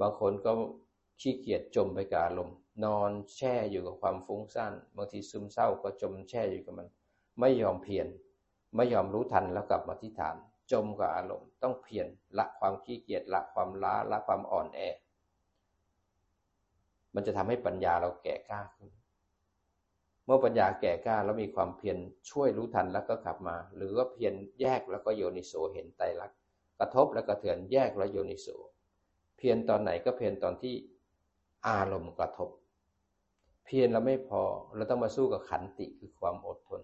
บางคนก็ขี้เกียจจมไปกับอารมณ์นอนแช่อยู่กับความฟุ้งซ่านบางทีซึมเศร้าก็จมแช่อยู่กับมัน ไม่ยอมเพียรไม่ยอมรู้ทันแล้วกลับมาที่ฐาน จมกับอารมณ์ ต้องเพียรละความขี้เกียจละความล้าละความอ่อนแอ มันจะทำให้ปัญญาเราแก่กล้าขึ้น มื่อปัญญาแก่กล้าแล้วมีความเพียรช่วยรู้ทันแล้วก็กลับมา หรือว่าเพียรแยกแล้วก็โยนิโสเห็นไตรลักษณ์กระทบแล้วก็เถือนแยกแล้วโยนิโสเพียรตอนไหนก็เพียรตอนที่อารมณ์กระทบ เพียรเราไม่พอเราต้องมาสู้กับขันติคือความอดทน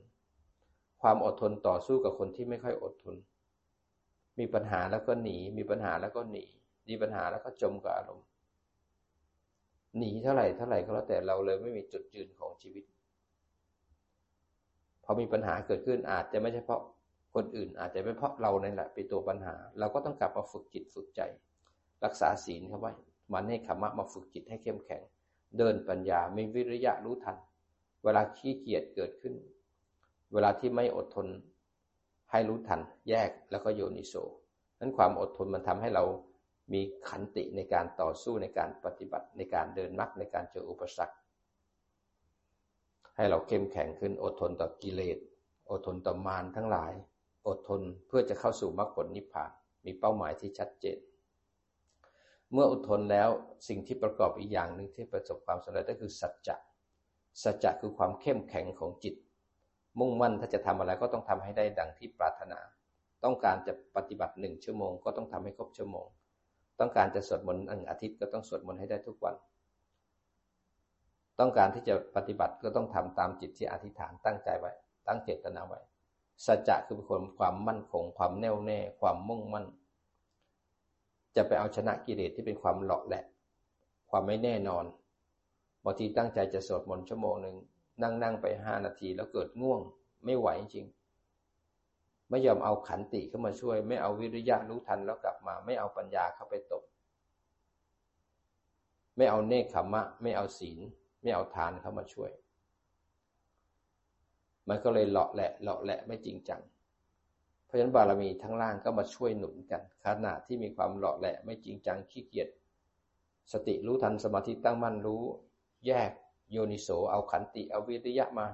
ความอดทนต่อสู้กับคนที่ไม่ค่อยอดทน มีปัญหาแล้วก็หนี มีปัญหาแล้วก็หนีมีปัญหาแล้วก็จมกับอารมณ์หนีเท่าไหร่เท่าไหร่ก็แล้วแต่เราเลยไม่มีจุดยืนของชีวิต พอมีปัญหาเกิดขึ้นอาจจะไม่ใช่เพราะคนอื่น อาจจะเป็นเพราะเราในแหละเป็นตัวปัญหา เราก็ต้องกลับมาฝึกจิตฝึกใจ รักษาศีลครับไว้มันให้ขมะมาฝึกจิตให้เข้มแข็ง เดินปัญญามีวิริยะรู้ทัน เวลาขี้เกียจเกิดขึ้น เวลาที่ไม่อดทนให้รู้ทัน แยกแล้วก็โยนิโสนั้นความอดทนมันทำให้เรามีขันติในการต่อสู้ในการปฏิบัติในการเดินมรรคในการเจออุปสรรค ให้เราเข้มแข็งขึ้นอดทนต่อกิเลส อดทนต่อมารทั้งหลาย อดทนเพื่อจะเข้าสู่มรรคผลนิพพาน มีเป้าหมายที่ชัดเจน เมื่ออดทนแล้วสิ่งที่ประกอบอีกอย่างหนึ่งที่ประสบความสำเร็จก็คือสัจจะ สัจจะคือความเข้มแข็งของจิต มุ่งมั่นถ้าจะทำอะไรก็ต้องทำให้ได้ดังที่ปรารถนา ต้องการจะปฏิบัติหนึ่งชั่วโมง ก็ต้องทำให้ครบชั่วโมง ต้องการจะสวดมนต์หนึ่งอาทิตย์ก็ต้องสวดมนต์ให้ได้ทุกวัน ต้องการที่จะปฏิบัติก็ต้องทำตามจิตที่อธิษฐานตั้งใจไว้ ตั้งเจตนาไว้สัจจะคือความความมั่นคง ความแน่วแน่ ความมุ่งมั่น จะไปเอาชนะกิเลสที่เป็นความหลอกแหละ ความไม่แน่นอนบางทีตั้งใจจะสวดมนต์ชั่วโมงหนึ่งนั่งนั่งไปห้านาทีแล้วเกิดง่วง ไม่ไหวจริงไม่ยอมเอาขันติเข้ามาช่วย ไม่เอาวิริยะรู้ทันแล้วกลับมา ไม่เอาปัญญาเข้าไปตบ ไม่เอาเนคขมะ ไม่เอาศีล ไม่เอาทานเข้ามาช่วย มันก็เลยเลาะแหละเลาะแหละไม่จริงจัง เพราะฉะนั้นบารมีทั้งล่างก็มาช่วยหนุนกันขณะที่มีความเลาะแหละไม่จริงจังขี้เกียจสติรู้ทันสมาธิตั้งมั่นรู้ แยกโยนิโสเอาขันติเอาวิริยะมา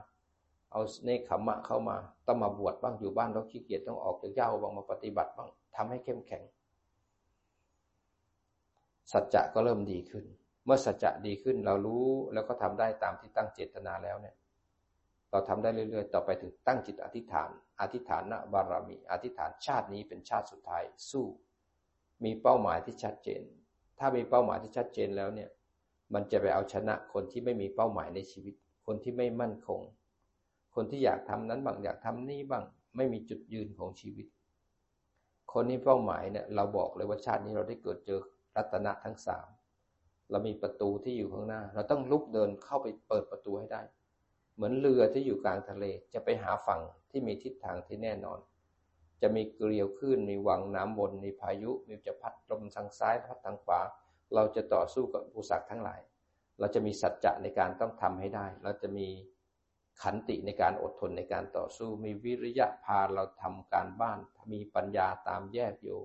เอาเนคขมะเข้ามาต้องมาบวชบ้างอยู่บ้านเราขี้เกียจต้องออกจากเย้าบ้างมาปฏิบัติบ้างทำให้เข้มแข็งสัจจะก็เริ่มดีขึ้น เมื่อสัจจะดีขึ้นเรารู้แล้วก็ทำได้ตามที่ตั้งเจตนาแล้วเนี่ย เราทำได้เรื่อยๆ ต่อไปถึงตั้งจิตอธิษฐาน อธิษฐานนะบารมี อธิษฐานชาตินี้เป็นชาติสุดท้ายสู้ มีเป้าหมายที่ชัดเจน ถ้ามีเป้าหมายที่ชัดเจนแล้วเนี่ย มันจะไปเอาชนะคนที่ไม่มีเป้าหมายในชีวิต คนที่ไม่มั่นคง คนที่อยากทำนั้นบางอยากทำนี่บ้าง ไม่มีจุดยืนของชีวิต คนนี้เป้าหมายเนี่ยเราบอกเลยว่าชาตินี้เราได้เกิดเจอรัตนะทั้งสาม เรามีประตูที่อยู่ข้างหน้า เราต้องลุกเดินเข้าไปเปิดประตูให้ได้ เหมือนเรือที่อยู่กลางทะเลจะไปหาฝั่งที่มีทิศทางที่แน่นอน จะมีเกลียวขึ้นมีวังน้ำบนมีพายุมีจะพัดลมทางซ้ายพัดทางขวาเราจะต่อสู้กับอุปสรรคทั้งหลาย เราจะมีสัจจะในการต้องทำให้ได้ เราจะมีขันติในการอดทนในการต่อสู้ มีวิริยะพาเราทำการบ้าน มีปัญญาตามแยกอยู่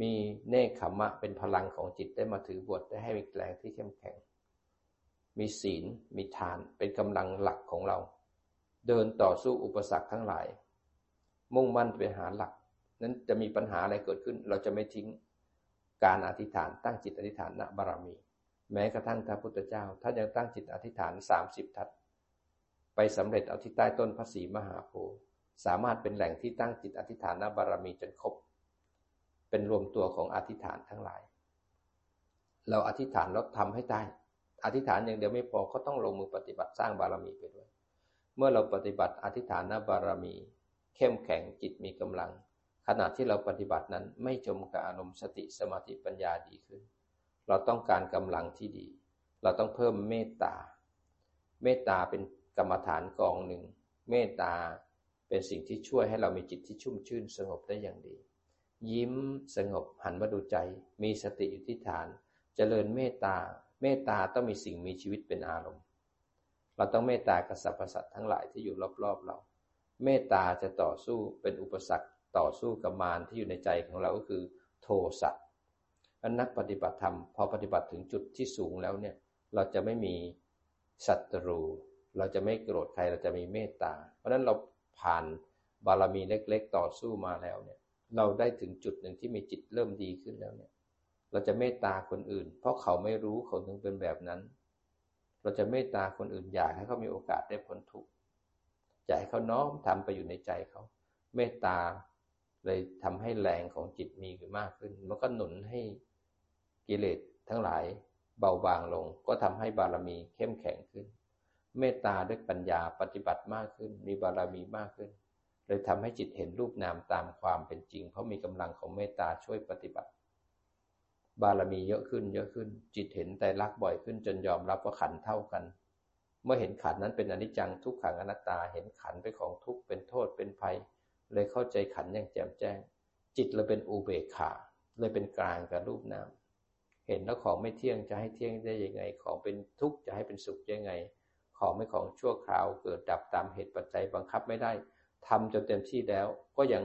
มีเนคขมะเป็นพลังของจิตได้มาถือบทได้ให้มีแรงที่เข้มแข็ง มีศีลมีทานเป็นกำลังหลักของเรา เดินต่อสู้อุปสรรคทั้งหลาย มุ่งมั่นไปหาหลัก นั้นจะมีปัญหาอะไรเกิดขึ้น เราจะไม่ทิ้งการอธิษฐานตั้งจิตอธิษฐานณบารมี แม้กระทั่งพระพุทธเจ้าถ้ายังตั้งจิตอธิษฐานสามสิบทัศไปสำเร็จเอาที่ใต้ต้นพระศรีมหาโพธิ์สามารถเป็นแหล่งที่ตั้งจิตอธิษฐานณบารมีจนครบ เป็นรวมตัวของอธิษฐานทั้งหลาย เราอธิษฐานแล้วทำให้ได้อธิษฐานอย่างเดียวไม่พอก็ต้องลงมือปฏิบัติสร้างบารมีไปด้วย เมื่อเราปฏิบัติอธิษฐานบารมี เข้มแข็งจิตมีกำลัง ขณะที่เราปฏิบัตินั้นไม่จมกับอารมณ์สติสมาธิปัญญาดีขึ้น เราต้องการกำลังที่ดี เราต้องเพิ่มเมตตา เมตตาเป็นกรรมฐานกองหนึ่ง เมตตาเป็นสิ่งที่ช่วยให้เรามีจิตที่ชุ่มชื่นสงบได้อย่างดี ยิ้มสงบหันมาดูใจ มีสติอยู่ที่ฐานจเจริญเมตตา เมตตาต้องมีสิ่งมีชีวิตเป็นอารมณ์ เราต้องเมตตากับสรรพสัตว์ทั้งหลายที่อยู่รอบๆเรา เมตตาจะต่อสู้เป็นอุปสรรคต่อสู้กับมารที่อยู่ในใจของเราก็คือ โทสะนักปฏิบัติธรรมพอปฏิบัติถึงจุดที่สูงแล้วเนี่ย เราจะไม่มีศัตรู เราจะไม่โกรธใครเราจะมีเมตตา เพราะฉะนั้นเราผ่านบารมีเล็ก ๆ ต่อสู้มาแล้วเนี่ย เราได้ถึงจุดหนึ่งที่มีจิตเริ่มดีขึ้นแล้วเนี่ย เราจะเมตตาคนอื่น เพราะเขาไม่รู้เขาถึงเป็นแบบนั้น เราจะเมตตาคนอื่นอยากให้เขามีโอกาสได้พ้นทุกข์อยากให้เขาน้อมทำไปอยู่ในใจเขาเมตตาเลยทำให้แรงของจิตมีมากขึ้น มันก็หนุนให้กิเลสทั้งหลายเบาบางลง ก็ทำให้บารมีเข้มแข็งขึ้น เมตตาด้วยปัญญาปฏิบัติมากขึ้น มีบารมีมากขึ้น เลยทำให้จิตเห็นรูปนามตามความเป็นจริง เพราะมีกำลังของเมตตาช่วยปฏิบัติ บารมีเยอะขึ้นเยอะขึ้น จิตเห็นแต่รักบ่อยขึ้นจนยอมรับว่าขันเท่ากัน เมื่อเห็นขันนั้นเป็นอนิจจังทุกขังอนัตตา เห็นขันเป็นของทุกข์เป็นโทษเป็นภัย เลยเข้าใจขันอย่างแจ่มแจ้ง จิตเลยเป็นอุเบกขา เลยเป็นกลางกับรูปนามเห็นแล้วของไม่เที่ยงจะให้เที่ยงได้ยังไง ของเป็นทุกข์จะให้เป็นสุขยังไง ของไม่ของชั่วคราวเกิดดับตามเหตุปัจจัยบังคับไม่ได้ ทำจนเต็มที่แล้วก็ยัง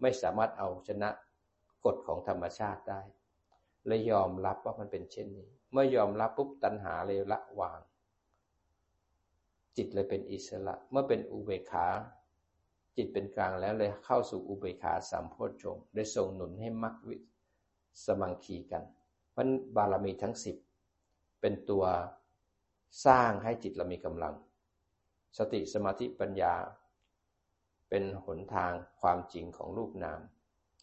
ไม่สามารถเอาชนะกฎของธรรมชาติได้เลยยอมรับว่ามันเป็นเช่นนี้ เมื่อยอมรับปุ๊บตัณหาเลยละวาง จิตเลยเป็นอิสระ เมื่อเป็นอุเบกขา จิตเป็นกลางแล้วเลยเข้าสู่อุเบกขาสามโพชฌงได้ส่งหนุนให้มรรควิสมังคีกันเพราะบารมีทั้งสิบเป็นตัวสร้างให้จิตเรามีกำลัง สติสมาธิปัญญา เป็นหนทางความจริงของรูปนาม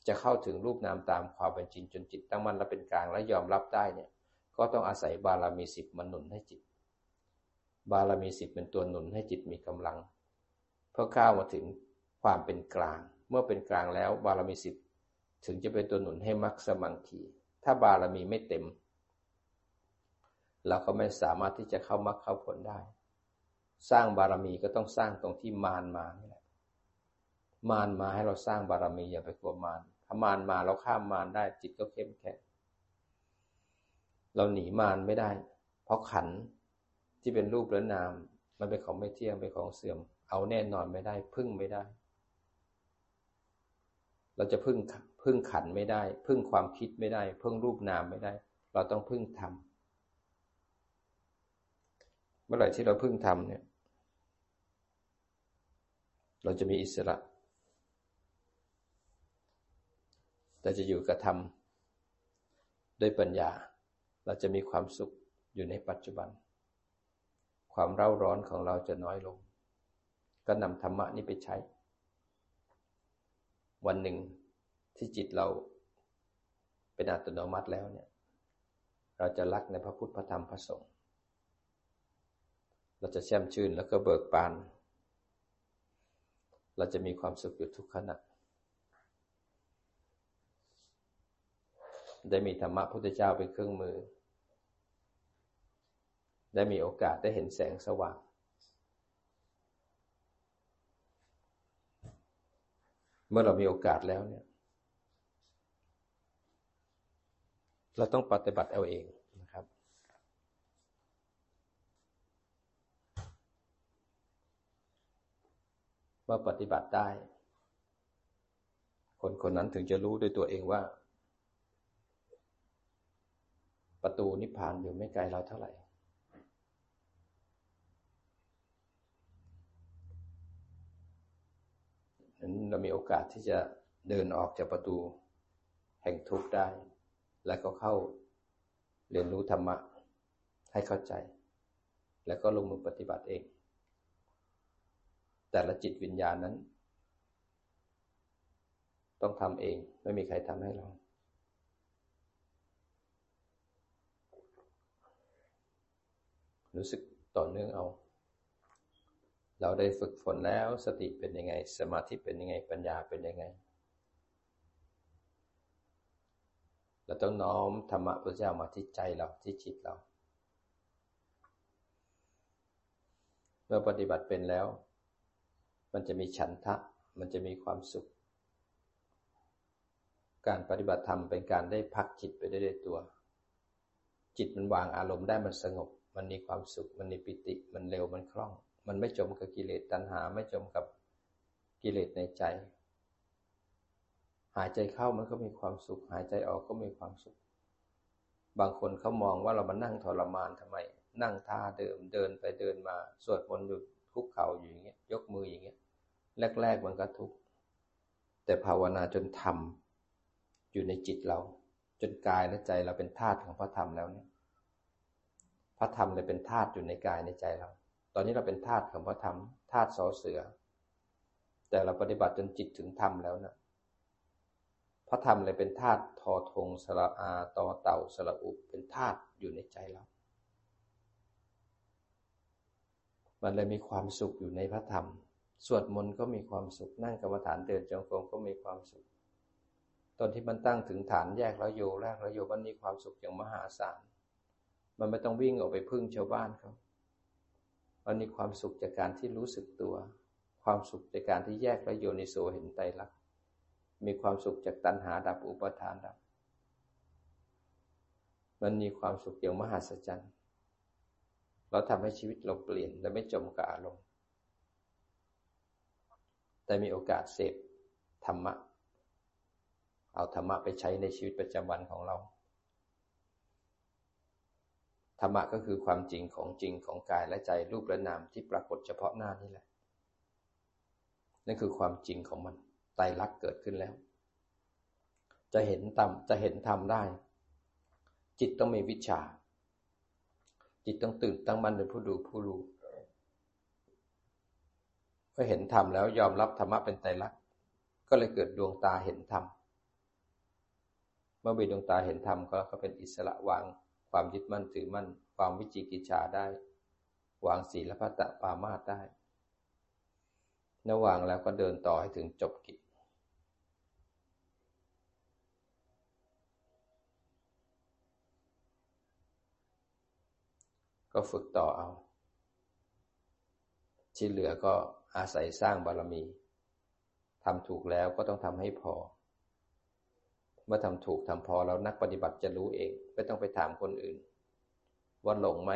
จะเข้าถึงรูปนามตามความเป็นจริงจนจิตตั้งมั่นและเป็นกลางและยอมรับได้เนี่ย ก็ต้องอาศัยบารมีสิบมาหนุนให้จิต บารมีสิบเป็นตัวหนุนให้จิตมีกำลัง เพื่อก้าวมาถึงความเป็นกลาง เมื่อเป็นกลางแล้วบารมีสิบถึงจะเป็นตัวหนุนให้มรรคสมังคี ถ้าบารมีไม่เต็ม เราก็ไม่สามารถที่จะเข้ามรรคเข้าผลได้ สร้างบารมีก็ต้องสร้างตรงที่มารมานี่แหละ มารมาให้เราสร้างบารมีอย่าไปกลัวมารถ้ามารมาเราข้ามมารได้จิตก็เข้มแข็งเราหนีมารไม่ได้ เพราะขันที่เป็นรูปและนาม มันเป็นของไม่เที่ยงเป็นของเสื่อม เอาแน่นอนไม่ได้ พึ่งไม่ได้ เราจะพึ่งพึ่งขันไม่ได้ พึ่งความคิดไม่ได้ พึ่งรูปนามไม่ได้ เราต้องพึ่งธรรมเมื่อไหร่ที่เราพึ่งธรรมเนี่ย เราจะมีอิสระ แต่จะอยู่กับธรรมด้วยปัญญา เราจะมีความสุขอยู่ในปัจจุบัน ความเร่าร้อนของเราจะน้อยลง ก็นำธรรมะนี้ไปใช้ วันหนึ่งที่จิตเราเป็นอัตโนมัติแล้วเนี่ย เราจะรักในพระพุทธพระธรรมพระสงฆ์เราจะแช่มชื่นแล้วก็เบิกบาน เราจะมีความสุขอยู่ทุกขณะ ได้มีธรรมะพุทธเจ้าเป็นเครื่องมือ ได้มีโอกาสได้เห็นแสงสว่าง เมื่อเรามีโอกาสแล้วเนี่ย เราต้องปฏิบัติเอาเองนะครับเมื่อปฏิบัติได้ คนคนนั้นถึงจะรู้ด้วยตัวเองว่า ประตูนิพพานอยู่ไม่ไกลเราเท่าไหร่ นั้นเรามีโอกาสที่จะเดินออกจากประตูแห่งทุกข์ได้ แล้วก็เข้าเรียนรู้ธรรมะให้เข้าใจ แล้วก็ลงมือปฏิบัติเอง แต่ละจิตวิญญาณนั้น ต้องทำเอง ไม่มีใครทำให้เรา รู้สึกต่อเนื่องเอา เราได้ฝึกฝนแล้วสติเป็นยังไง สมาธิเป็นยังไง ปัญญาเป็นยังไง เราต้องน้อมธรรมะพระเจ้ามาที่ใจเราที่จิตเรา เมื่อปฏิบัติเป็นแล้ว มันจะมีฉันทะ มันจะมีความสุข การปฏิบัติธรรมเป็นการได้พักจิตไปได้ด้วยตัว จิตมันวางอารมณ์ได้มันสงบ มันมีความสุข มันมีปิติ มันเร็ว มันคล่อง มันไม่จมกับกิเลสตัณหา ไม่จมกับกิเลสในใจ หายใจเข้ามันก็มีความสุข หายใจออกก็มีความสุข บางคนเขามองว่าเรามานั่งทรมานทำไม นั่งท่าเดิม เดินไปเดินมา สวดมนต์อยู่คุกเข่าอยู่อย่างเงี้ย ยกมืออย่างเงี้ย แรก ๆ มันก็ทุกข์ แต่ภาวนาจนทำอยู่ในจิตเรา จนกายและใจเราเป็นธาตุของพระธรรมแล้วเนี่ย พระธรรมเลยเป็นธาตุอยู่ในกายในใจเรา ตอนนี้เราเป็นธาตุของพระธรรมธาตุสอเสือ แต่เราปฏิบัติจนจิตถึงธรรมแล้วนะพระธรรมเลยเป็นธาตุทอทงสระอาตอเต่าสระอุเป็นธาตุอยู่ในใจเรา มันเลยมีความสุขอยู่ในพระธรรม สวดมนต์ก็มีความสุข นั่งกรรมฐานเดินจงกรมก็มีความสุข ตอนที่มันตั้งถึงฐานแยกแล้วโยแรกแล้วโยมันมีความสุขอย่างมหาศาล มันไม่ต้องวิ่งออกไปพึ่งชาวบ้านเขามันมีความสุขจากการที่รู้สึกตัว ความสุขจากการที่แยกแล้วโยในโสเห็นไตรลักษณ์มีความสุขจากตัณหาดับอุปทานดับ มันมีความสุขอย่างมหัศจรรย์ เราทำให้ชีวิตเราเปลี่ยนและไม่จมกับอารมณ์แต่มีโอกาสเสพธรรมะ เอาธรรมะไปใช้ในชีวิตประจำวันของเรา ธรรมะก็คือความจริงของจริงของกายและใจรูปและนามที่ปรากฏเฉพาะหน้านี่แหละ นั่นคือความจริงของมันไตรลักษณ์เกิดขึ้นแล้ว จะเห็นตามจะเห็นธรรมได้ จิตต้องมีวิชา จิตต้องตื่นตั้งมั่นเป็นผู้ดูผู้รู้เมื่อเห็นธรรมแล้วยอมรับธรรมะเป็นไตรลักษณ์ก็เลยเกิดดวงตาเห็นธรรมเมื่อมีดวงตาเห็นธรรมก็เขาเป็นอิสระวาง ความยึดมั่นถือมั่น ความวิจิกิจฉาได้ วางศีลพัตตปามาตได้ระวางแล้วก็เดินต่อให้ถึงจบกิจก็ฝึกต่อเอา ที่เหลือก็อาศัยสร้างบารมี ทำถูกแล้วก็ต้องทำให้พอ เมื่อทำถูกทำพอแล้วนักปฏิบัติจะรู้เอง ไม่ต้องไปถามคนอื่น ว่าหลงไหม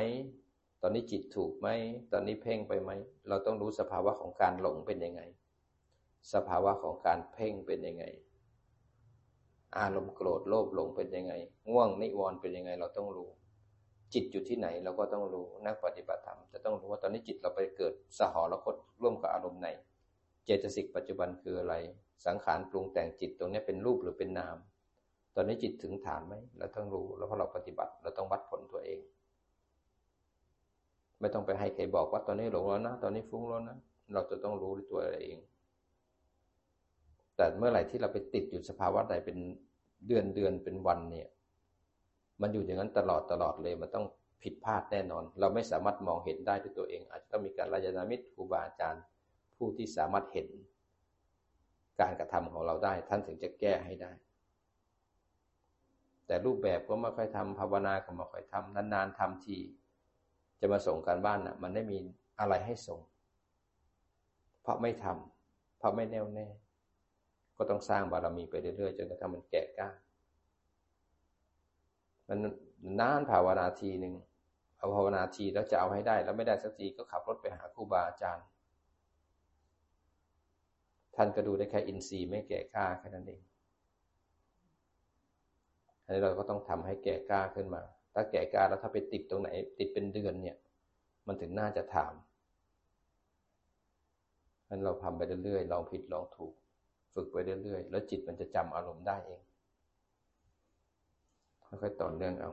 ตอนนี้จิตถูกไหม ตอนนี้เพ่งไปไหม เราต้องรู้สภาวะของการหลงเป็นยังไง สภาวะของการเพ่งเป็นยังไง อารมณ์โกรธโลภหลงเป็นยังไง ง่วงนิวรณ์เป็นยังไง เราต้องรู้ จิตอยู่ที่ไหนเราก็ต้องรู้นักปฏิบัติธรรมจะต้องรู้ว่าตอนนี้จิตเราไปเกิดสหรคตร่วมกับอารมณ์ไหน เจตสิกปัจจุบันคืออะไร สังขารปรุงแต่งจิตตรงนี้เป็นรูปหรือเป็นนาม ตอนนี้จิตถึงฐานไหมเราต้องรู้ แล้วพอเราปฏิบัติ เราต้องวัดผลตัวเอง ไม่ต้องไปให้ใครบอกว่าตอนนี้หลงแล้วนะ ตอนนี้ฟุ้งแล้วนะ เราจะต้องรู้ด้วยตัวเอง แต่เมื่อไหร่ที่เราไปติดอยู่สภาวะใดเป็นเดือนเดือนเป็นวันเนี่ย มันอยู่อย่างนั้นตลอดตลอดเลย มันต้องผิดพลาดแน่นอน เราไม่สามารถมองเห็นได้ด้วยตัวเอง อาจจะต้องมีการรายนามิตรครูบาอาจารย์ ผู้ที่สามารถเห็น การกระทำของเราได้ ท่านถึงจะแก้ให้ได้ แต่รูปแบบก็ไม่ค่อยทำภาวนาก็ไม่ค่อยทำนานๆทำที จะมาส่งการบ้านนะ่ะ มันไม่มีอะไรให้ส่ง เพราะไม่ทำเพราะไม่แน่วแน่ ก็ต้องสร้างบารมีไปเรื่อยๆจนกระทั่งมันแก่กล้ามันนานภาวนาทีหนึ่งเอาภาวนาทีแล้วจะเอาให้ได้ แล้วไม่ได้สักทีก็ขับรถไปหาครูบาอาจารย์ ท่านก็ดูได้แค่อินทรีย์ไม่แก่กล้าแค่นั้นเอง อันนี้เราก็ต้องทำให้แก่กล้าขึ้นมา ถ้าแก่กล้าแล้วถ้าไปติดตรงไหน ติดเป็นเดือนเนี่ย มันถึงน่าจะถามนั้นเราทำไปเรื่อยๆลองผิดลองถูก ฝึกไปเรื่อยๆ แล้วจิตมันจะจำอารมณ์ได้เอง ค่อยๆต่อเนื่องเอา